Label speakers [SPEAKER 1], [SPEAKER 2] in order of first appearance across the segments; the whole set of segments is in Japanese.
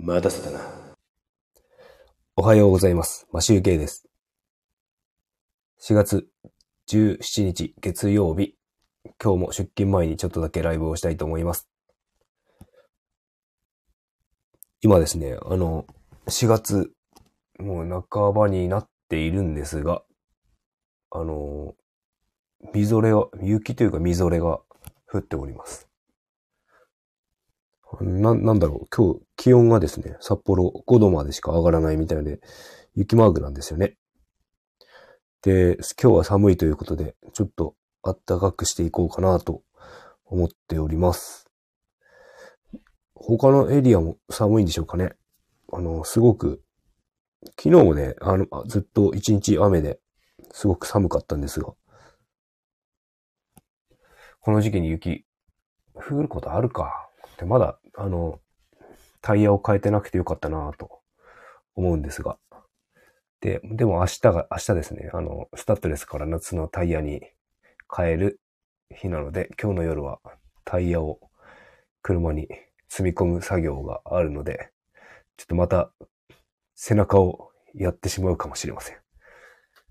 [SPEAKER 1] 待たせたな。おはようございます。マシュウケイです。4月17日月曜日。今日も出勤前にちょっとだけライブをしたいと思います。今ですね、あの、4月、もう半ばになっているんですが、あの、みぞれは、雪というかみぞれが降っております。な、なんだろう、今日気温がですね、札幌5度までしか上がらないみたいで、雪マークなんですよね。で、今日は寒いということで、ちょっと暖かくしていこうかなと思っております。他のエリアも寒いんでしょうかね。あの、すごく、昨日もね、あの、ずっと一日雨ですごく寒かったんですが、この時期に雪降ることあるか。まだ、あの、タイヤを変えてなくてよかったなと思うんですが。で、でも明日が、明日ですね、あの、スタッドレスから夏のタイヤに変える日なので、今日の夜はタイヤを車に積み込む作業があるので、ちょっとまた背中をやってしまうかもしれません。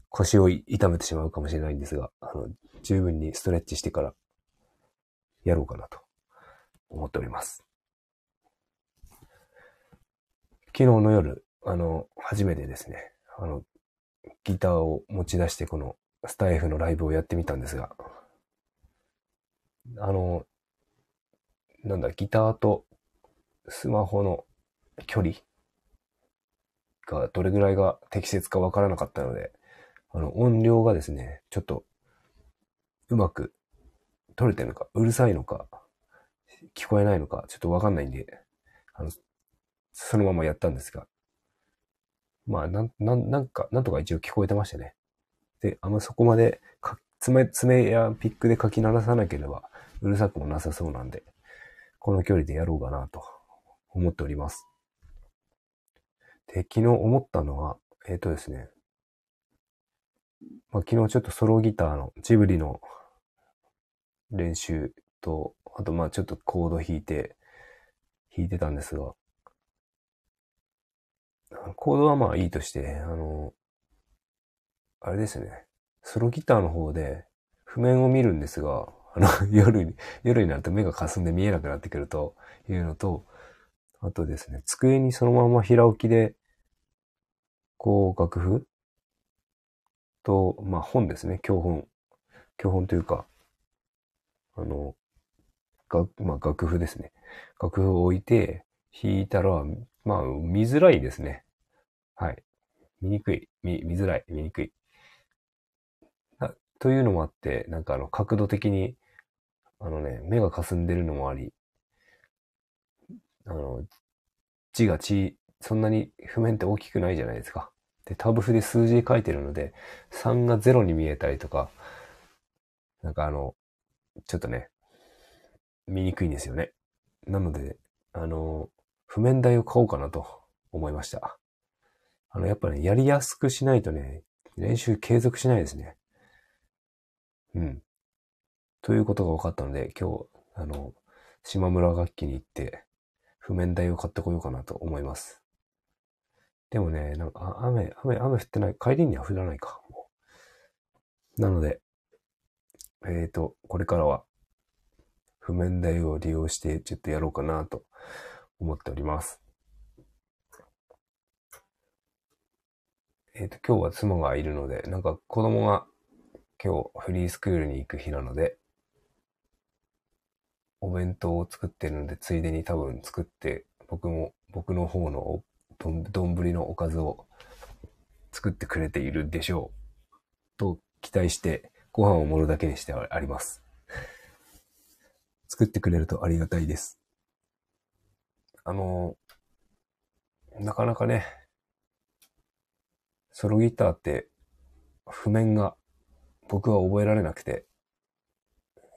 [SPEAKER 1] 腰を痛めてしまうかもしれないんですが、あの、十分にストレッチしてからやろうかなと思っております。昨日の夜、あの、初めてですね、あの、ギターを持ち出してこのスタイフのライブをやってみたんですが、あの、なんだ、ギターとスマホの距離がどれぐらいが適切かわからなかったので、あの、音量がですね、ちょっとうまく取れてるのか、うるさいのか、聞こえないのか、ちょっとわかんないんで、あの、そのままやったんですが、まあ、なん、なん、なんか、なんとか一応聞こえてましたね。で、あんまそこまでか、爪、爪やピックで書き鳴らさなければ、うるさくもなさそうなんで、この距離でやろうかなと思っております。で、昨日思ったのは、えっ、とですね、まあ、昨日ちょっとソロギターのジブリの練習と、あとまあちょっとコード弾いて、弾いてたんですが、コードはまあいいとして、あの、あれですね、ソロギターの方で譜面を見るんですが、あの、夜に、夜になると目が霞んで見えなくなってくるというのと、あとですね、机にそのまま平置きで、こう、楽譜と、まあ本ですね、教本。教本というか、あの、が、まあ楽譜ですね。楽譜を置いて弾いたら、まあ見づらいですね。はい。見にくい。見、見づらい。見にくい。というのもあって、なんかあの角度的に、あのね、目が霞んでるのもあり、あの、字がち、そんなに譜面って大きくないじゃないですか。で、タブ譜で数字書いてるので、3が0に見えたりとか、なんかあの、ちょっとね、見にくいんですよね。なので、あの、譜面台を買おうかなと思いました。あの、やっぱね、やりやすくしないとね、練習継続しないですね。うん。ということが分かったので、今日、あの、島村楽器に行って、譜面台を買ってこようかなと思います。でもね、なんか、雨、雨、雨降ってない、帰りには降らないか。なので、えっ、と、これからは、譜面台を利用して、ちょっとやろうかなと思っております。えっ、と、今日は妻がいるので、なんか子供が今日フリースクールに行く日なので、お弁当を作ってるので、ついでに多分作って、僕も、僕の方の丼のおかずを作ってくれているでしょう。と期待して、ご飯を盛るだけにしてあります。作ってくれるとありがたいです。あの、なかなかね、ソロギターって譜面が僕は覚えられなくて、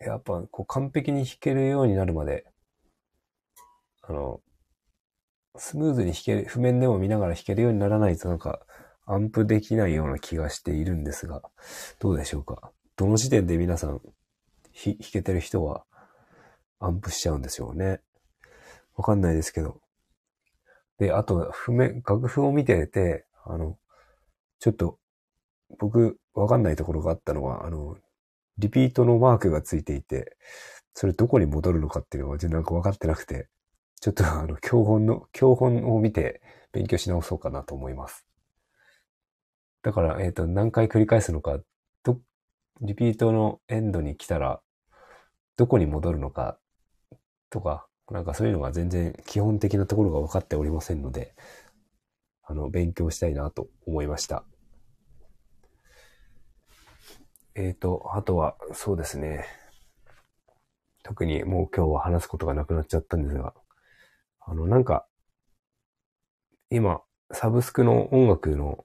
[SPEAKER 1] やっぱこう完璧に弾けるようになるまで、あの、スムーズに弾ける、譜面でも見ながら弾けるようにならないとなんかアンプできないような気がしているんですが、どうでしょうか？どの時点で皆さん弾けてる人はアンプしちゃうんですよね。わかんないですけど。で、あと、譜面、楽譜を見てて、あの、ちょっと、僕、わかんないところがあったのは、あの、リピートのマークがついていて、それどこに戻るのかっていうのは全然なんか分かってなくて、ちょっとあの、教本の、教本を見て勉強し直そうかなと思います。だから、えっ、ー、と、何回繰り返すのか、ど、リピートのエンドに来たら、どこに戻るのか、とか、なんかそういうのが全然基本的なところが分かっておりませんので、あの、勉強したいなと思いました。えっ、ー、と、あとは、そうですね。特にもう今日は話すことがなくなっちゃったんですが、あの、なんか、今、サブスクの音楽の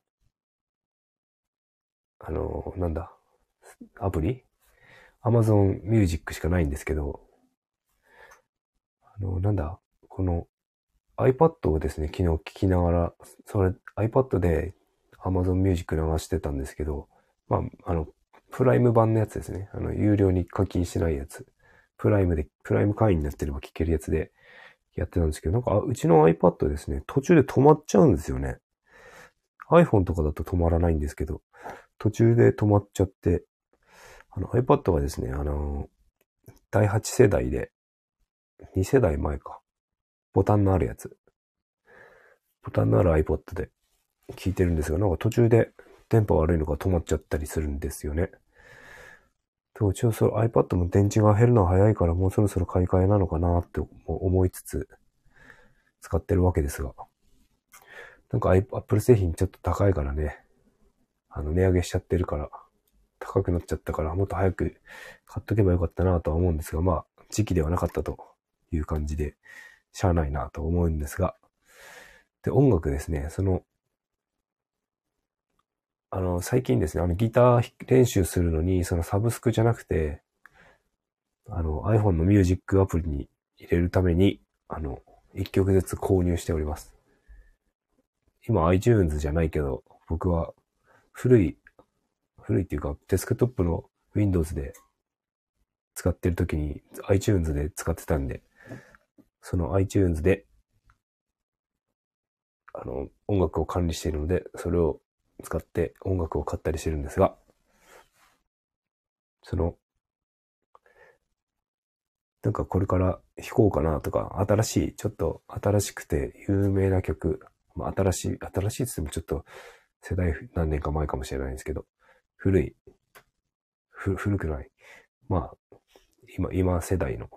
[SPEAKER 1] あの、なんだ、アプリ ?Amazon Music しかないんですけど、あの、なんだ、この iPad をですね、昨日聞きながら、それ iPad で Amazon Music 流してたんですけど、まあ、あの、プライム版のやつですね。あの、有料に課金してないやつ。プライムで、プライム会員になってれば聞けるやつでやってたんですけど、なんか、うちの iPad ですね、途中で止まっちゃうんですよね。iPhone とかだと止まらないんですけど、途中で止まっちゃって、あの iPad はですね、あの、第8世代で、2世代前か。ボタンのあるやつ。ボタンのある iPod で聞いてるんですが、なんか途中で電波悪いのが止まっちゃったりするんですよね。と、一応その iPad も電池が減るのは早いからもうそろそろ買い替えなのかなって思いつつ使ってるわけですが。なんか Apple 製品ちょっと高いからね、あの、値上げしちゃってるから、高くなっちゃったから、もっと早く買っとけばよかったなとは思うんですが、まあ、時期ではなかったという感じで、しゃあないなと思うんですが、で、音楽ですね、その、あの、最近ですね、あの、ギター練習するのに、そのサブスクじゃなくて、あの、iPhone のミュージックアプリに入れるために、あの、一曲ずつ購入しております。今 iTunes じゃないけど、僕は古い、古いっていうか、デスクトップの Windows で使ってる時に iTunes で使ってたんで、その iTunes で、あの、音楽を管理しているので、それを使って音楽を買ったりしてるんですが、その、なんかこれから弾こうかなとか、新しい、ちょっと新しくて有名な曲、まあ新しい、新しいって言ってもちょっと世代何年か前かもしれないんですけど、古い、古くない。まあ、今、今世代の、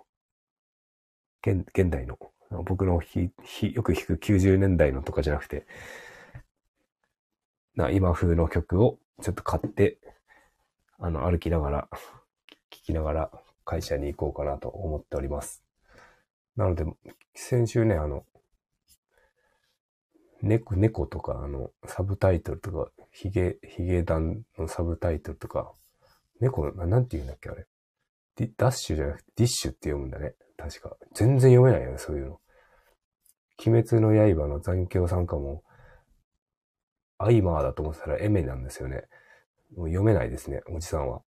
[SPEAKER 1] 現、現代の、僕のひ、ひ、よく弾く90年代のとかじゃなくて、な、今風の曲をちょっと買って、あの、歩きながら、聴きながら会社に行こうかなと思っております。なので、先週ね、あの、猫、猫とか、あの、サブタイトルとか、ヒゲ、ヒゲダンのサブタイトルとか、猫、なんて言うんだっけ、あれ。デダッシュじゃなくて、ディッシュって読むんだね。確か。全然読めないよね、そういうの。鬼滅の刃の残響参加も、アイマーだと思ったらエメなんですよね。もう読めないですね、おじさんは。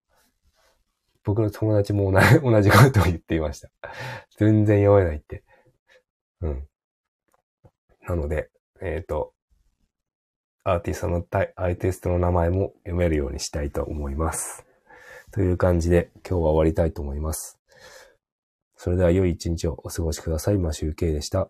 [SPEAKER 1] 僕の友達も同じ ことを言っていました。全然読めないって。うん。なので、えっ、ー、と、アーティストの、アーティストの名前も読めるようにしたいと思います。という感じで今日は終わりたいと思います。それでは良い一日をお過ごしください。マシュウケイでした。